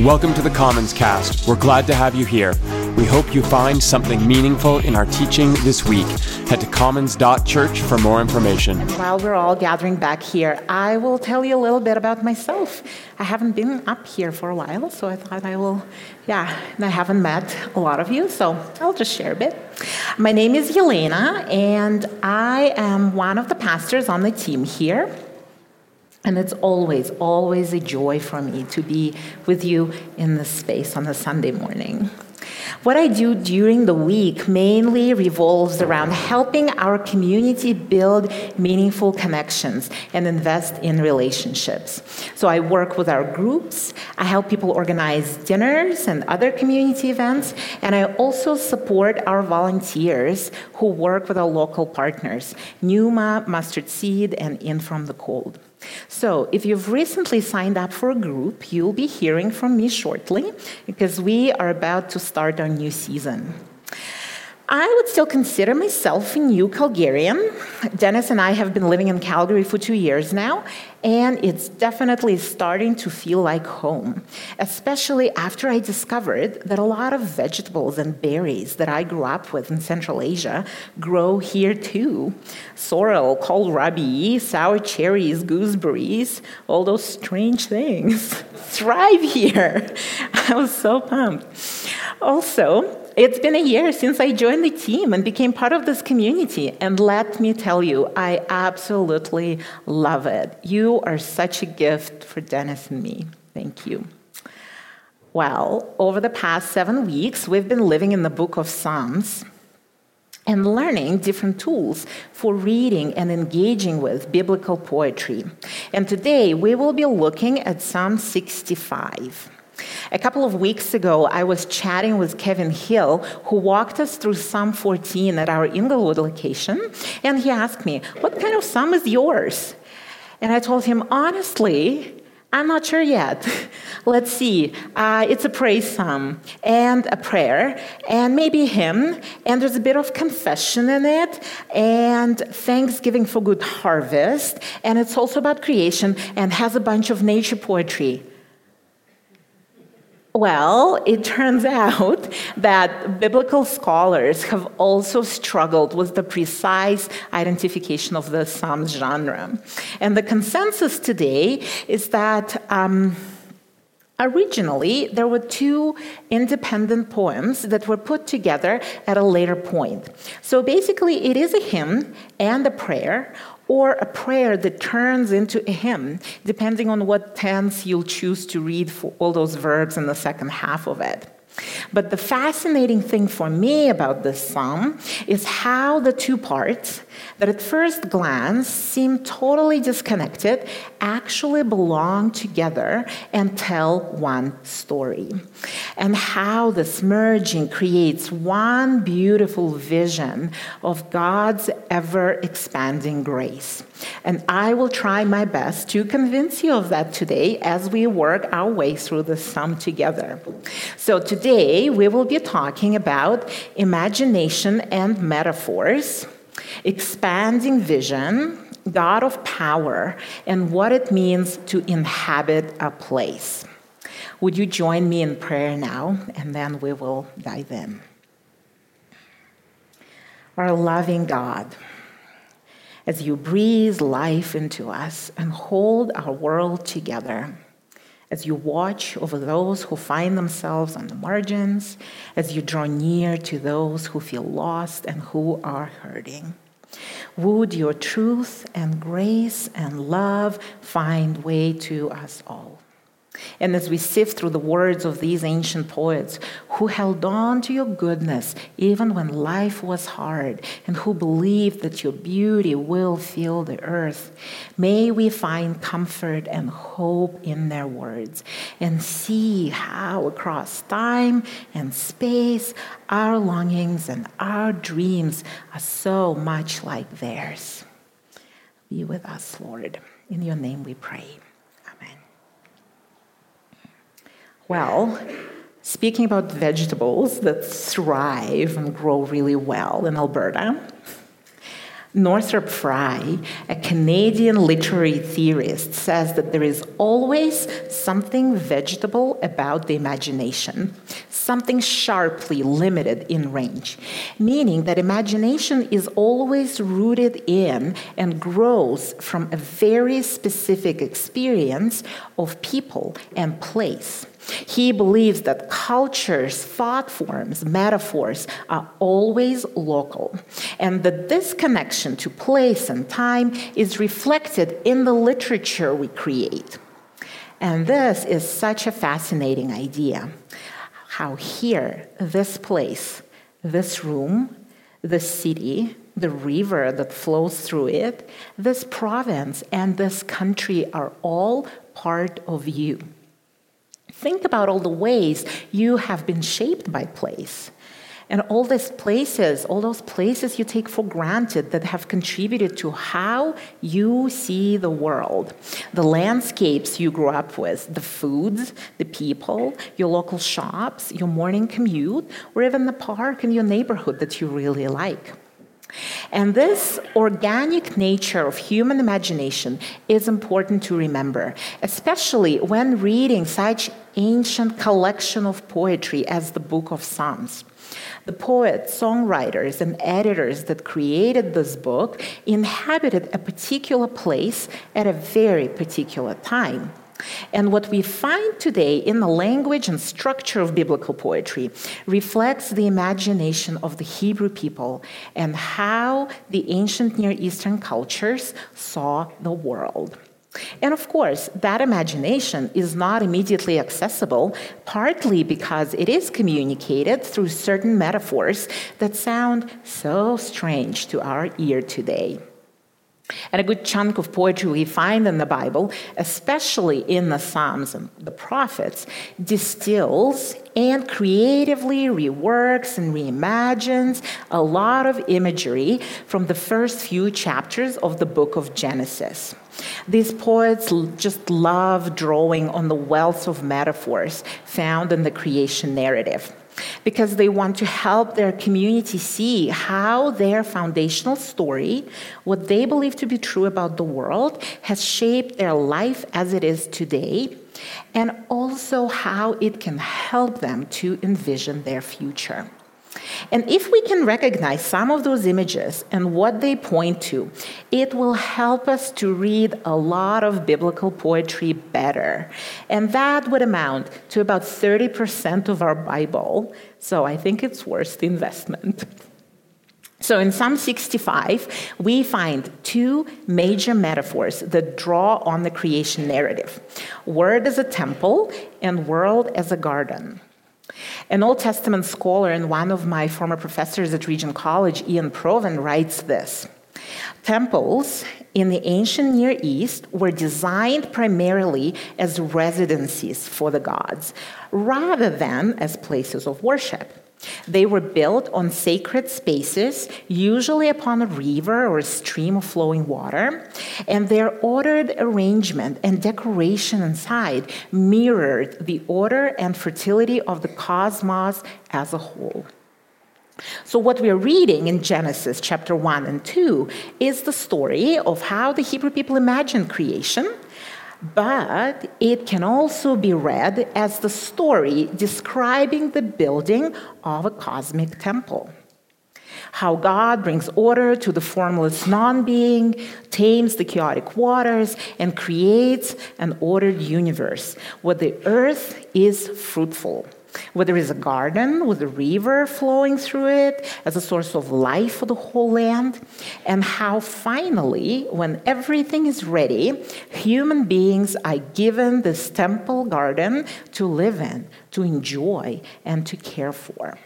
Welcome to the Commons Cast. We're glad to have you here. We hope you find something meaningful in our teaching this week. Head to commons.church for more information. While we're all gathering back here, I will tell you a little bit about myself. I haven't been up here for a while, so I thought I will, yeah, and I haven't met a lot of you, so I'll just share a bit. My name is Yelena, and I am one of the pastors on the team here. And it's always, always a joy for me to be with you in this space on a Sunday morning. What I do during the week mainly revolves around helping our community build meaningful connections and invest in relationships. So I work with our groups, I help people organize dinners and other community events, and I also support our volunteers who work with our local partners, Numa, Mustard Seed, and Inn From the Cold. So, if you've recently signed up for a group, you'll be hearing from me shortly because we are about to start our new season. I would still consider myself a new Calgarian. Dennis and I have been living in Calgary for two years now, and it's definitely starting to feel like home, especially after I discovered that a lot of vegetables and berries that I grew up with in Central Asia grow here too. Sorrel, kohlrabi, sour cherries, gooseberries, all those strange things thrive here. I was so pumped. Also, it's been a year since I joined the team and became part of this community. And let me tell you, I absolutely love it. You are such a gift for Dennis and me. Thank you. Well, over the past seven weeks, we've been living in the book of Psalms and learning different tools for reading and engaging with biblical poetry. And today we will be looking at Psalm 65. A couple of weeks ago, I was chatting with Kevin Hill, who walked us through Psalm 14 at our Inglewood location, and he asked me, What kind of psalm is yours? And I told him, Honestly, I'm not sure yet. Let's see. Uh, it's a praise psalm and a prayer and maybe a hymn, and there's a bit of confession in it and thanksgiving for good harvest, and it's also about creation and has a bunch of nature poetry. Well, it turns out that biblical scholars have also struggled with the precise identification of the Psalms genre. And the consensus today is that. Um, Originally, there were two independent poems that were put together at a later point. So basically, it is a hymn and a prayer, or a prayer that turns into a hymn, depending on what tense you'll choose to read for all those verbs in the second half of it. But the fascinating thing for me about this psalm is how the two parts, that at first glance seem totally disconnected, actually belong together and tell one story. And how this merging creates one beautiful vision of God's ever expanding grace. And I will try my best to convince you of that today as we work our way through the psalm together. So today we will be talking about imagination and metaphors, expanding vision, God of power, and what it means to inhabit a place. Would you join me in prayer now? And then we will dive in. Our loving God, as you breathe life into us and hold our world together, as you watch over those who find themselves on the margins, as you draw near to those who feel lost and who are hurting. Would your truth and grace and love find way to us all? And as we sift through the words of these ancient poets who held on to your goodness even when life was hard and who believed that your beauty will fill the earth, may we find comfort and hope in their words and see how across time and space our longings and our dreams are so much like theirs. Be with us, Lord. In your name we pray. Well, speaking about vegetables that thrive and grow really well in Alberta, Northrop Frye, a Canadian literary theorist, says that there is always something vegetable about the imagination, something sharply limited in range, meaning that imagination is always rooted in and grows from a very specific experience of people and place. He believes that cultures, thought forms, metaphors are always local, and that this connection to place and time is reflected in the literature we create. And this is such a fascinating idea. How here, this place, this room, the city, the river that flows through it, this province, and this country are all part of you. Think about all the ways you have been shaped by place. And all these places, all those places you take for granted that have contributed to how you see the world, the landscapes you grew up with, the foods, the people, your local shops, your morning commute, or even the park in your neighborhood that you really like. And this organic nature of human imagination is important to remember, especially when reading such ancient collection of poetry as the Book of Psalms. The poets, songwriters, and editors that created this book inhabited a particular place at a very particular time. And what we find today in the language and structure of biblical poetry reflects the imagination of the Hebrew people and how the ancient Near Eastern cultures saw the world. And of course, that imagination is not immediately accessible, partly because it is communicated through certain metaphors that sound so strange to our ear today. And a good chunk of poetry we find in the Bible, especially in the Psalms and the prophets, distills and creatively reworks and reimagines a lot of imagery from the first few chapters of the book of Genesis. These poets just love drawing on the wealth of metaphors found in the creation narrative because they want to help their community see how their foundational story, what they believe to be true about the world, has shaped their life as it is today, and also how it can help them to envision their future. And if we can recognize some of those images and what they point to, it will help us to read a lot of biblical poetry better. And that would amount to about 30% of our Bible. So I think it's worth the investment. So in Psalm 65, we find two major metaphors that draw on the creation narrative word as a temple and world as a garden. An Old Testament scholar and one of my former professors at Regent College, Iain Provan, writes this Temples in the ancient Near East were designed primarily as residencies for the gods, rather than as places of worship. They were built on sacred spaces, usually upon a river or a stream of flowing water, and their ordered arrangement and decoration inside mirrored the order and fertility of the cosmos as a whole. So, what we're reading in Genesis chapter 1 and 2 is the story of how the Hebrew people imagined creation but it can also be read as the story describing the building of a cosmic temple. How God brings order to the formless non being, tames the chaotic waters, and creates an ordered universe where the earth is fruitful where there is a garden with a river flowing through it as a source of life for the whole land, and how finally, when everything is ready, human beings are given this temple garden to live in, to enjoy, and to care for.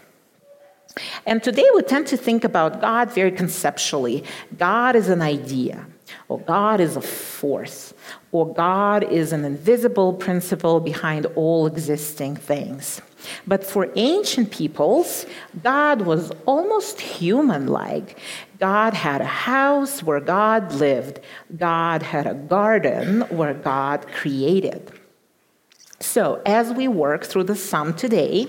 And today we tend to think about God very conceptually. God is an idea, or God is a force, or God is an invisible principle behind all existing things. But for ancient peoples, God was almost human like. God had a house where God lived, God had a garden where God created. So, as we work through the psalm today,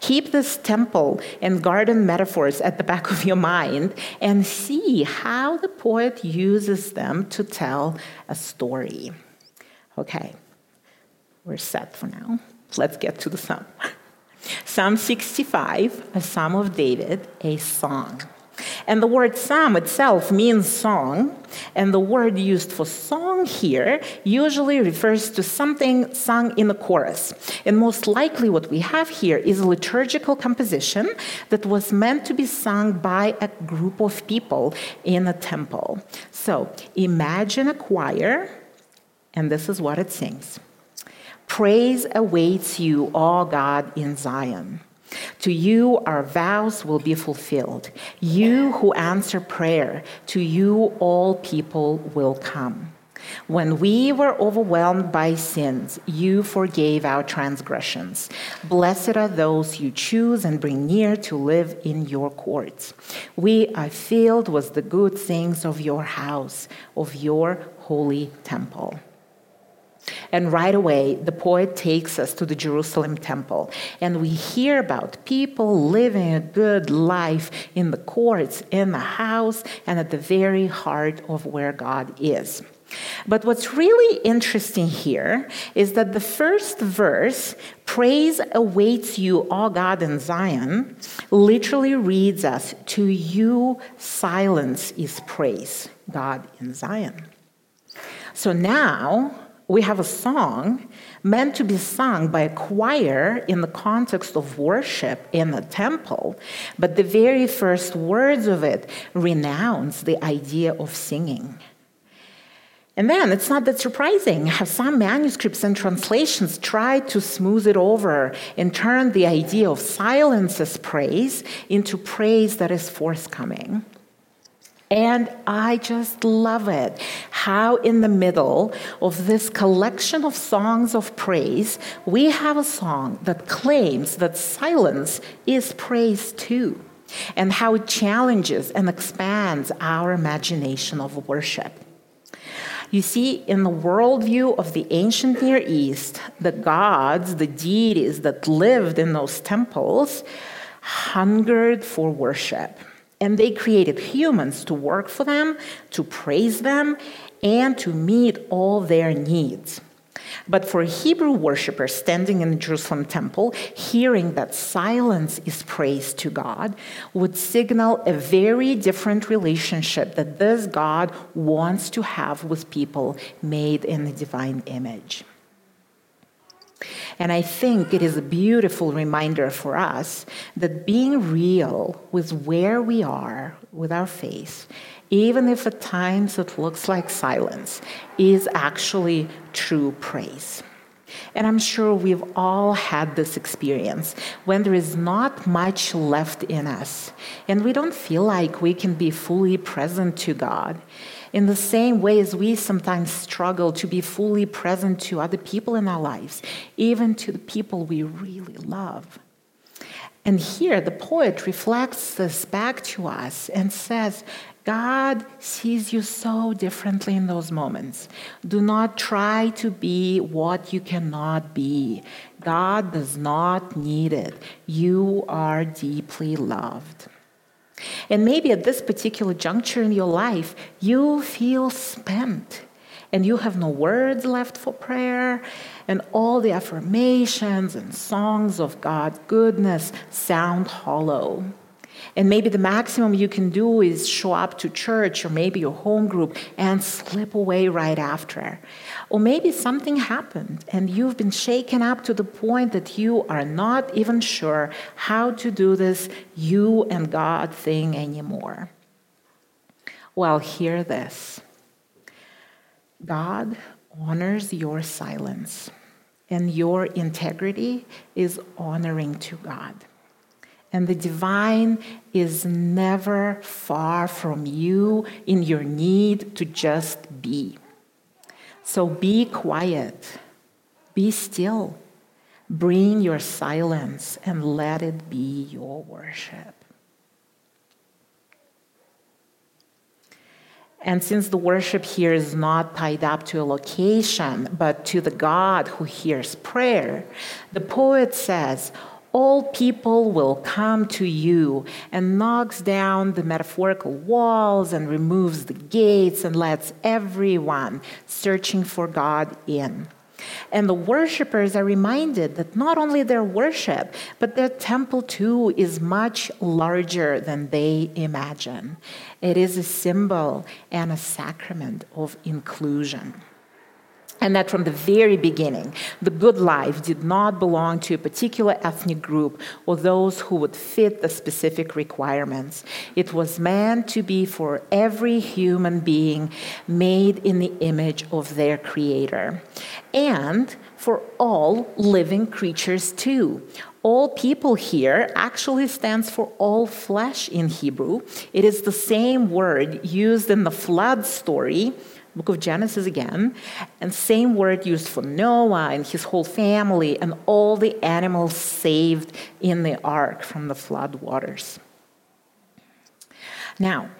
keep this temple and garden metaphors at the back of your mind and see how the poet uses them to tell a story. Okay, we're set for now. Let's get to the psalm. Psalm 65, a psalm of David, a song. And the word psalm itself means song, and the word used for song here usually refers to something sung in a chorus. And most likely, what we have here is a liturgical composition that was meant to be sung by a group of people in a temple. So imagine a choir, and this is what it sings Praise awaits you, all God, in Zion. To you, our vows will be fulfilled. You who answer prayer, to you, all people will come. When we were overwhelmed by sins, you forgave our transgressions. Blessed are those you choose and bring near to live in your courts. We are filled with the good things of your house, of your holy temple. And right away, the poet takes us to the Jerusalem temple, and we hear about people living a good life in the courts, in the house, and at the very heart of where God is. But what's really interesting here is that the first verse, praise awaits you, all God in Zion, literally reads us, To you, silence is praise, God in Zion. So now, we have a song meant to be sung by a choir in the context of worship in the temple, but the very first words of it renounce the idea of singing. And then it's not that surprising how some manuscripts and translations try to smooth it over and turn the idea of silence as praise into praise that is forthcoming. And I just love it how, in the middle of this collection of songs of praise, we have a song that claims that silence is praise too, and how it challenges and expands our imagination of worship. You see, in the worldview of the ancient Near East, the gods, the deities that lived in those temples, hungered for worship. And they created humans to work for them, to praise them, and to meet all their needs. But for Hebrew worshippers standing in the Jerusalem temple, hearing that silence is praise to God would signal a very different relationship that this God wants to have with people made in the divine image. And I think it is a beautiful reminder for us that being real with where we are with our faith, even if at times it looks like silence, is actually true praise. And I'm sure we've all had this experience when there is not much left in us and we don't feel like we can be fully present to God in the same way as we sometimes struggle to be fully present to other people in our lives, even to the people we really love. And here the poet reflects this back to us and says, God sees you so differently in those moments. Do not try to be what you cannot be. God does not need it. You are deeply loved. And maybe at this particular juncture in your life, you feel spent and you have no words left for prayer, and all the affirmations and songs of God's goodness sound hollow. And maybe the maximum you can do is show up to church or maybe your home group and slip away right after. Or maybe something happened and you've been shaken up to the point that you are not even sure how to do this you and God thing anymore. Well, hear this God honors your silence, and your integrity is honoring to God. And the divine is never far from you in your need to just be. So be quiet, be still, bring your silence, and let it be your worship. And since the worship here is not tied up to a location, but to the God who hears prayer, the poet says, all people will come to you and knocks down the metaphorical walls and removes the gates and lets everyone searching for God in. And the worshippers are reminded that not only their worship, but their temple too is much larger than they imagine. It is a symbol and a sacrament of inclusion and that from the very beginning, the good life did not belong to a particular ethnic group or those who would fit the specific requirements. It was meant to be for every human being made in the image of their Creator, and for all living creatures too. All people here actually stands for all flesh in Hebrew. It is the same word used in the flood story book of Genesis again, and same word used for Noah and his whole family and all the animals saved in the ark from the flood waters. Now,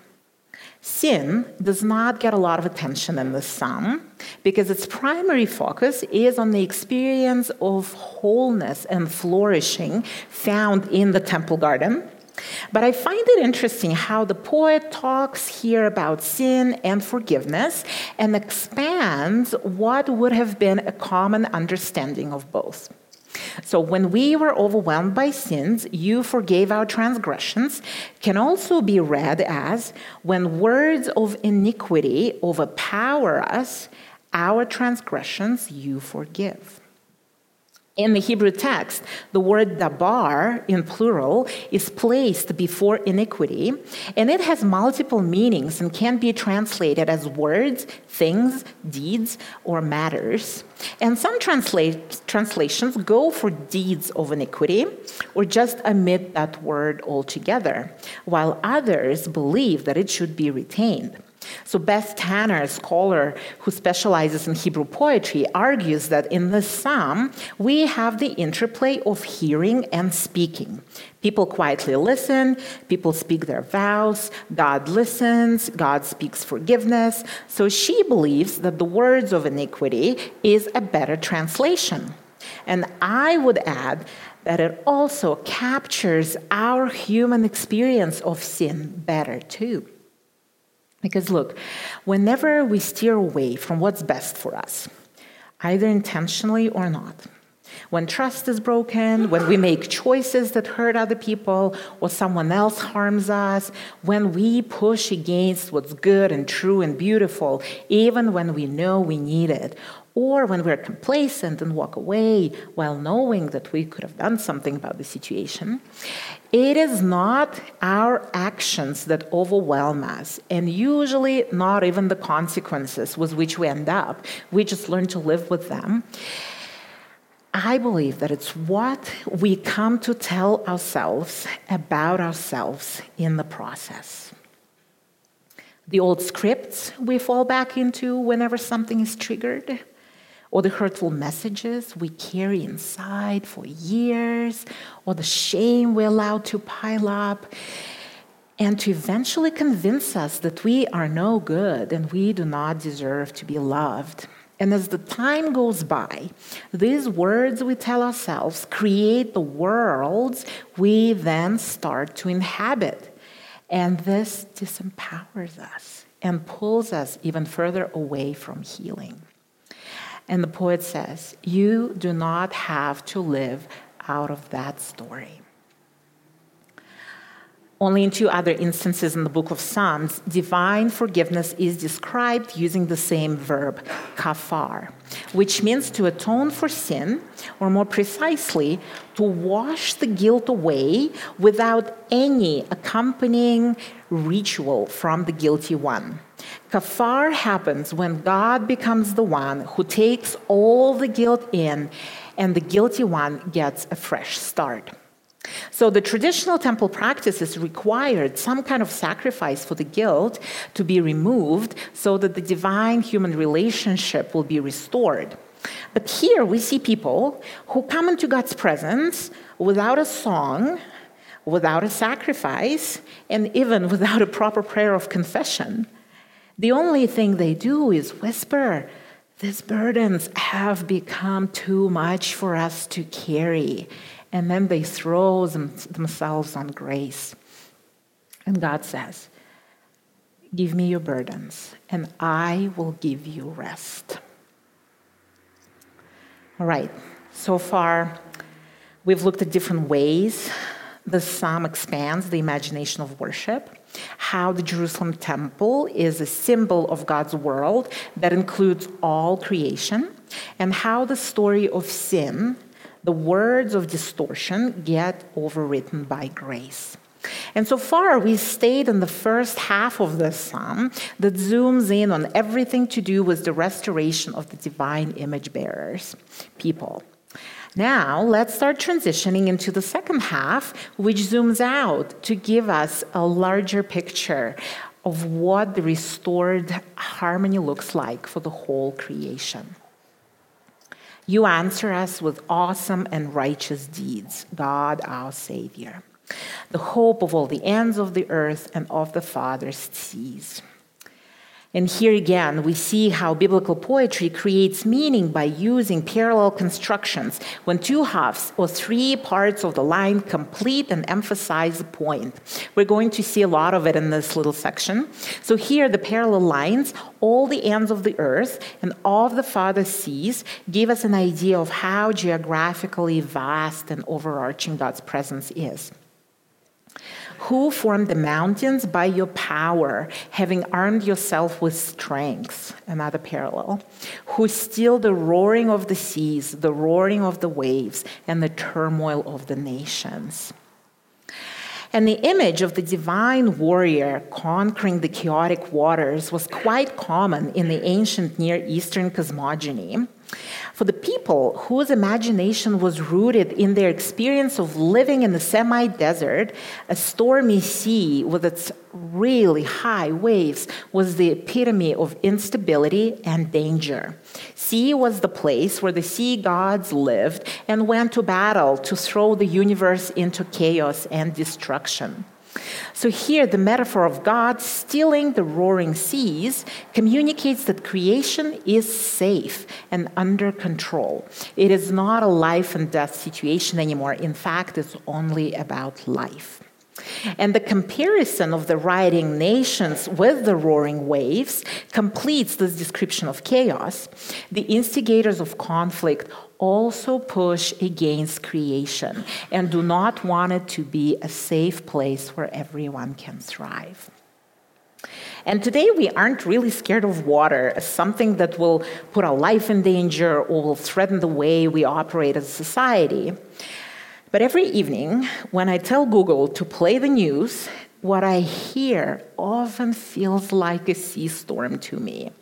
sin does not get a lot of attention in the psalm because its primary focus is on the experience of wholeness and flourishing found in the temple garden but I find it interesting how the poet talks here about sin and forgiveness and expands what would have been a common understanding of both. So, when we were overwhelmed by sins, you forgave our transgressions, can also be read as when words of iniquity overpower us, our transgressions you forgive. In the Hebrew text, the word dabar in plural is placed before iniquity, and it has multiple meanings and can be translated as words, things, deeds, or matters. And some translate, translations go for deeds of iniquity or just omit that word altogether, while others believe that it should be retained. So, Beth Tanner, a scholar who specializes in Hebrew poetry, argues that in the psalm, we have the interplay of hearing and speaking. People quietly listen, people speak their vows, God listens, God speaks forgiveness. So, she believes that the words of iniquity is a better translation. And I would add that it also captures our human experience of sin better, too. Because look, whenever we steer away from what's best for us, either intentionally or not, when trust is broken, when we make choices that hurt other people or someone else harms us, when we push against what's good and true and beautiful, even when we know we need it, or when we're complacent and walk away while knowing that we could have done something about the situation, it is not our actions that overwhelm us, and usually not even the consequences with which we end up. We just learn to live with them. I believe that it's what we come to tell ourselves about ourselves in the process. The old scripts we fall back into whenever something is triggered or the hurtful messages we carry inside for years, or the shame we allow to pile up, and to eventually convince us that we are no good and we do not deserve to be loved. And as the time goes by, these words we tell ourselves create the worlds we then start to inhabit. And this disempowers us and pulls us even further away from healing. And the poet says, You do not have to live out of that story. Only in two other instances in the book of Psalms, divine forgiveness is described using the same verb, kafar, which means to atone for sin, or more precisely, to wash the guilt away without any accompanying ritual from the guilty one. Kafar happens when God becomes the one who takes all the guilt in, and the guilty one gets a fresh start. So, the traditional temple practices required some kind of sacrifice for the guilt to be removed so that the divine human relationship will be restored. But here we see people who come into God's presence without a song, without a sacrifice, and even without a proper prayer of confession. The only thing they do is whisper, These burdens have become too much for us to carry. And then they throw them, themselves on grace. And God says, Give me your burdens, and I will give you rest. All right, so far we've looked at different ways the psalm expands the imagination of worship, how the Jerusalem temple is a symbol of God's world that includes all creation, and how the story of sin, the words of distortion, get overwritten by grace. And so far, we stayed in the first half of the psalm that zooms in on everything to do with the restoration of the divine image bearers, people. Now, let's start transitioning into the second half, which zooms out to give us a larger picture of what the restored harmony looks like for the whole creation. You answer us with awesome and righteous deeds, God our Savior, the hope of all the ends of the earth and of the Father's seas. And here again, we see how biblical poetry creates meaning by using parallel constructions when two halves or three parts of the line complete and emphasize the point. We're going to see a lot of it in this little section. So here, the parallel lines, all the ends of the earth and all the farther seas, give us an idea of how geographically vast and overarching God's presence is. Who formed the mountains by your power, having armed yourself with strength? Another parallel. Who still the roaring of the seas, the roaring of the waves, and the turmoil of the nations? And the image of the divine warrior conquering the chaotic waters was quite common in the ancient Near Eastern cosmogony. For the people whose imagination was rooted in their experience of living in the semi desert, a stormy sea with its really high waves was the epitome of instability and danger. Sea was the place where the sea gods lived and went to battle to throw the universe into chaos and destruction. So, here, the metaphor of God stealing the roaring seas communicates that creation is safe and under control. It is not a life and death situation anymore. In fact, it's only about life. And the comparison of the rioting nations with the roaring waves completes this description of chaos. The instigators of conflict also push against creation and do not want it to be a safe place where everyone can thrive. And today we aren't really scared of water as something that will put our life in danger or will threaten the way we operate as a society. But every evening, when I tell Google to play the news, what I hear often feels like a sea storm to me.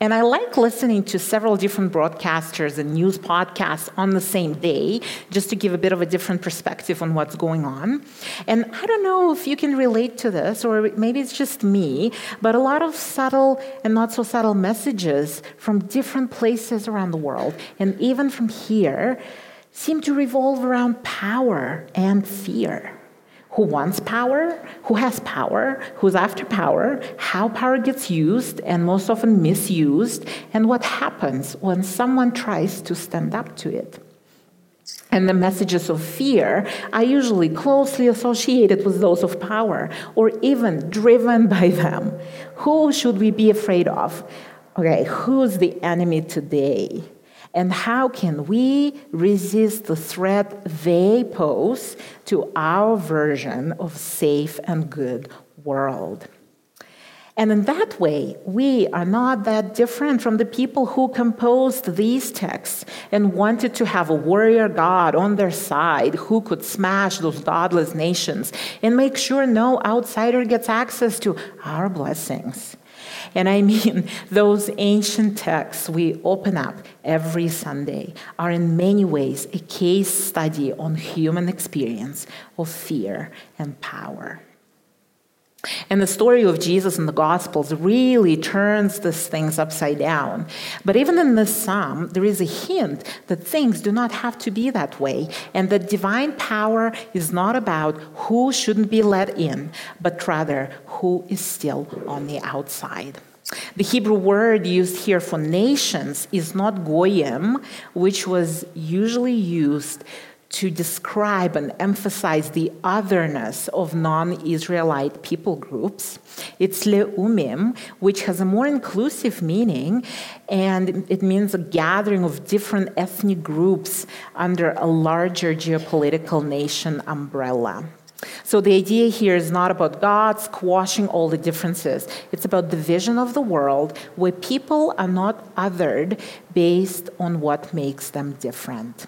And I like listening to several different broadcasters and news podcasts on the same day, just to give a bit of a different perspective on what's going on. And I don't know if you can relate to this, or maybe it's just me, but a lot of subtle and not so subtle messages from different places around the world, and even from here, seem to revolve around power and fear who wants power, who has power, who's after power, how power gets used and most often misused, and what happens when someone tries to stand up to it. And the messages of fear are usually closely associated with those of power or even driven by them. Who should we be afraid of? Okay, who's the enemy today? And how can we resist the threat they pose to our version of safe and good world? And in that way, we are not that different from the people who composed these texts and wanted to have a warrior God on their side who could smash those godless nations and make sure no outsider gets access to our blessings. And I mean, those ancient texts we open up every Sunday are in many ways a case study on human experience of fear and power. And the story of Jesus in the Gospels really turns these things upside down. But even in this psalm, there is a hint that things do not have to be that way, and that divine power is not about who shouldn't be let in, but rather who is still on the outside. The Hebrew word used here for nations is not goyim, which was usually used to describe and emphasize the otherness of non Israelite people groups. It's leumim, which has a more inclusive meaning, and it means a gathering of different ethnic groups under a larger geopolitical nation umbrella. So the idea here is not about God squashing all the differences. It's about the vision of the world where people are not othered based on what makes them different.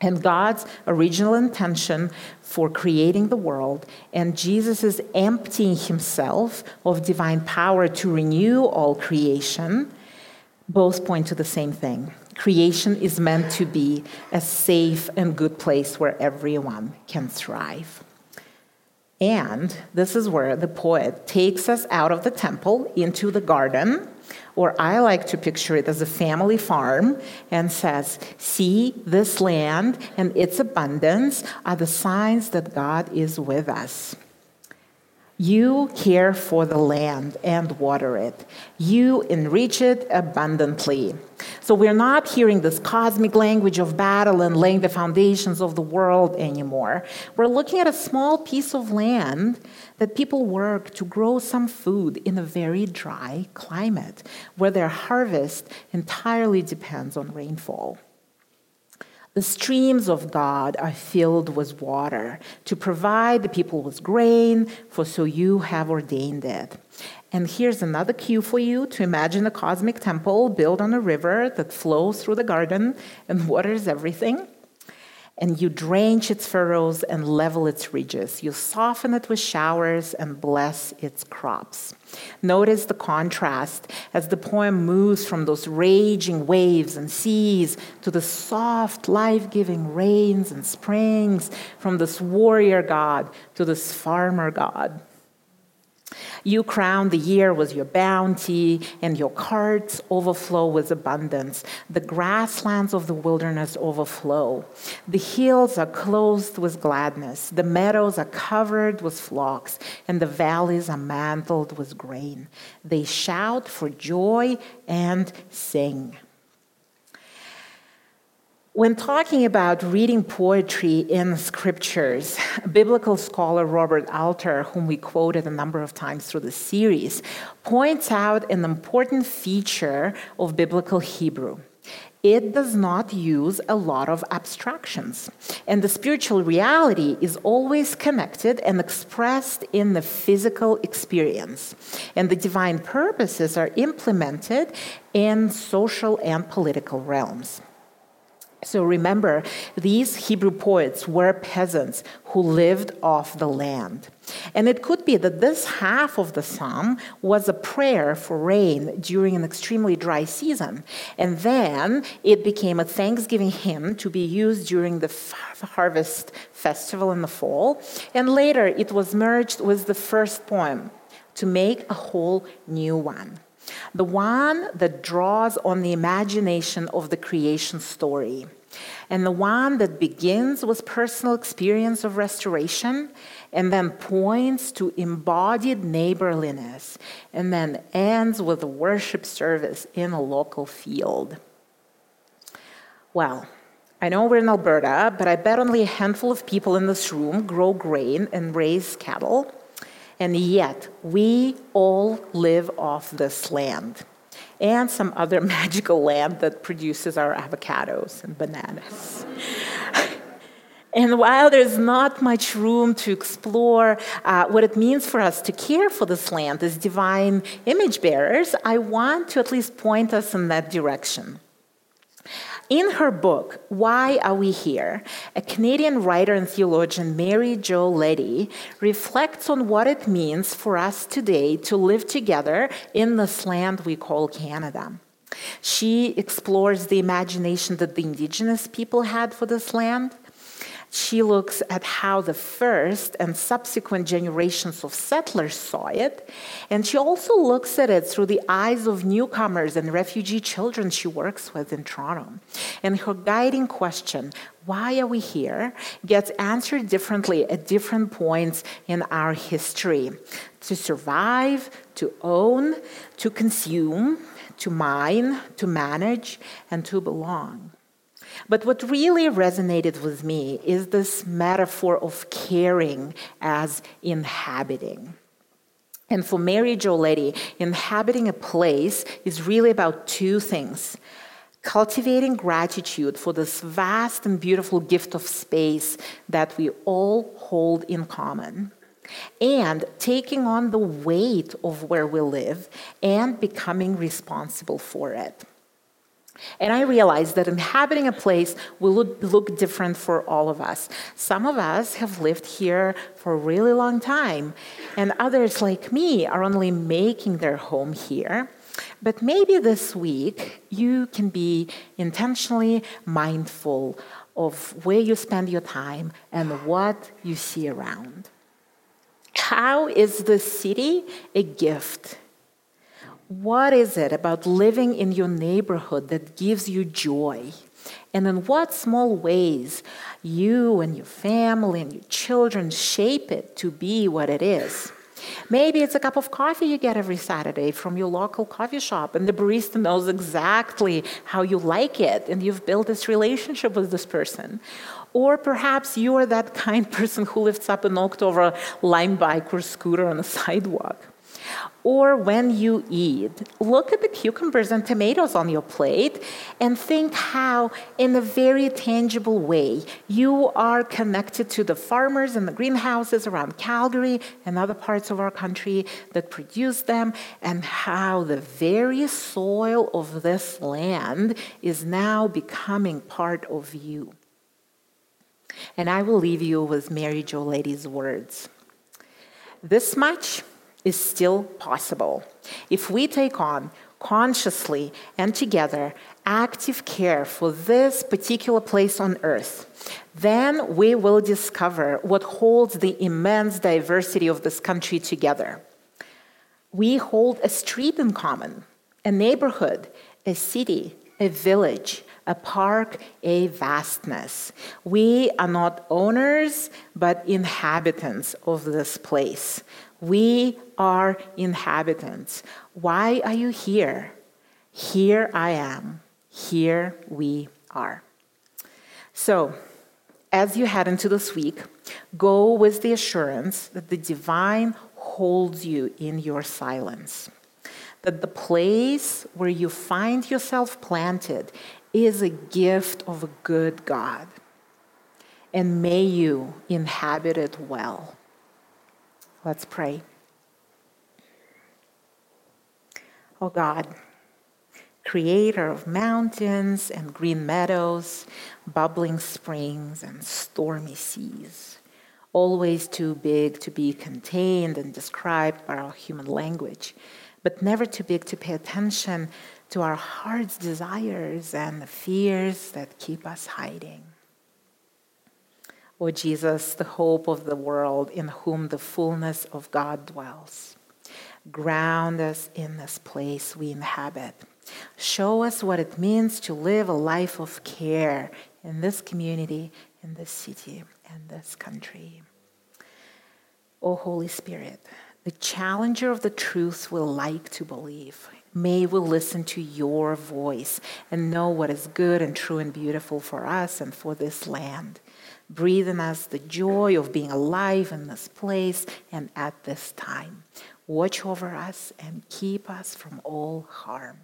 And God's original intention for creating the world, and Jesus emptying himself of divine power to renew all creation, both point to the same thing. Creation is meant to be a safe and good place where everyone can thrive. And this is where the poet takes us out of the temple into the garden, or I like to picture it as a family farm, and says, See, this land and its abundance are the signs that God is with us. You care for the land and water it. You enrich it abundantly. So we're not hearing this cosmic language of battle and laying the foundations of the world anymore. We're looking at a small piece of land that people work to grow some food in a very dry climate where their harvest entirely depends on rainfall. The streams of God are filled with water to provide the people with grain, for so you have ordained it. And here's another cue for you to imagine a cosmic temple built on a river that flows through the garden and waters everything and you drench its furrows and level its ridges. You soften it with showers and bless its crops. Notice the contrast as the poem moves from those raging waves and seas to the soft, life giving rains and springs, from this warrior god to this farmer god. You crown the year with your bounty, and your carts overflow with abundance. The grasslands of the wilderness overflow. The hills are clothed with gladness. The meadows are covered with flocks, and the valleys are mantled with grain. They shout for joy and sing. When talking about reading poetry in scriptures, biblical scholar Robert Alter, whom we quoted a number of times through the series, points out an important feature of biblical Hebrew. It does not use a lot of abstractions. And the spiritual reality is always connected and expressed in the physical experience. And the divine purposes are implemented in social and political realms. So remember, these Hebrew poets were peasants who lived off the land. And it could be that this half of the psalm was a prayer for rain during an extremely dry season. And then it became a thanksgiving hymn to be used during the harvest festival in the fall. And later it was merged with the first poem to make a whole new one the one that draws on the imagination of the creation story, and the one that begins with personal experience of restoration and then points to embodied neighborliness and then ends with a worship service in a local field. Well, I know we're in Alberta, but I bet only a handful of people in this room grow grain and raise cattle. And yet, we all live off this land and some other magical land that produces our avocados and bananas. And while there's not much room to explore uh, what it means for us to care for this land as divine image bearers, I want to at least point us in that direction. In her book, Why Are We Here? A Canadian writer and theologian, Mary Jo Leddy, reflects on what it means for us today to live together in this land we call Canada. She explores the imagination that the indigenous people had for this land She looks at how the first and subsequent generations of settlers saw it. And she also looks at it through the eyes of newcomers and refugee children she works with in Toronto. And her guiding question, why are we here, gets answered differently at different points in our history. To survive, to own, to consume, to mine, to manage, and to belong. But what really resonated with me is this metaphor of caring as inhabiting. And for Mary Jo Leddy, inhabiting a place is really about two things cultivating gratitude for this vast and beautiful gift of space that we all hold in common, and taking on the weight of where we live and becoming responsible for it. And I realized that inhabiting a place will look, different for all of us. Some of us have lived here for a really long time, and others, like me, are only making their home here. But maybe this week you can be intentionally mindful of where you spend your time and what you see around. How is the city a gift? What is it about living in your neighborhood that gives you joy? And in what small ways you and your family and your children shape it to be what it is? Maybe it's a cup of coffee you get every Saturday from your local coffee shop, and the barista knows exactly how you like it, and you've built this relationship with this person. Or perhaps you are that kind person who lifts up an October Lime bike or scooter on the sidewalk. Or when you eat, look at the cucumbers and tomatoes on your plate and think how, in a very tangible way, you are connected to the farmers and the greenhouses around Calgary and other parts of our country that produce them, and how the very soil of this land is now becoming part of you. And I will leave you with Mary Jo Leddy's words. This much is still possible if we take on consciously and together active care for this particular place on earth, then we will discover what holds the immense diversity of this country together. We hold a street in common, a neighborhood, a city, a village, a park, a vastness. We are not owners, but inhabitants of this place. We are inhabitants. Why are you here? Here I am. Here we are. So, as you head into this week, go with the assurance that the divine holds you in your silence. That the place where you find yourself planted is a gift of a good God. And may you inhabit it well. Let's pray. Oh God, creator of mountains and green meadows, bubbling springs and stormy seas, always too big to be contained and described by our human language, but never too big to pay attention to our heart's desires and the fears that keep us hiding. O Jesus, the hope of the world, in whom the fullness of God dwells. Ground us in this place we inhabit. Show us what it means to live a life of care in this community, in this city, and this country. O Holy Spirit, the challenger of the truth will like to believe. May we listen to your voice and know what is good and true and beautiful for us and for this land. Breathe in us the joy of being alive in this place and at this time. Watch over us and keep us from all harm.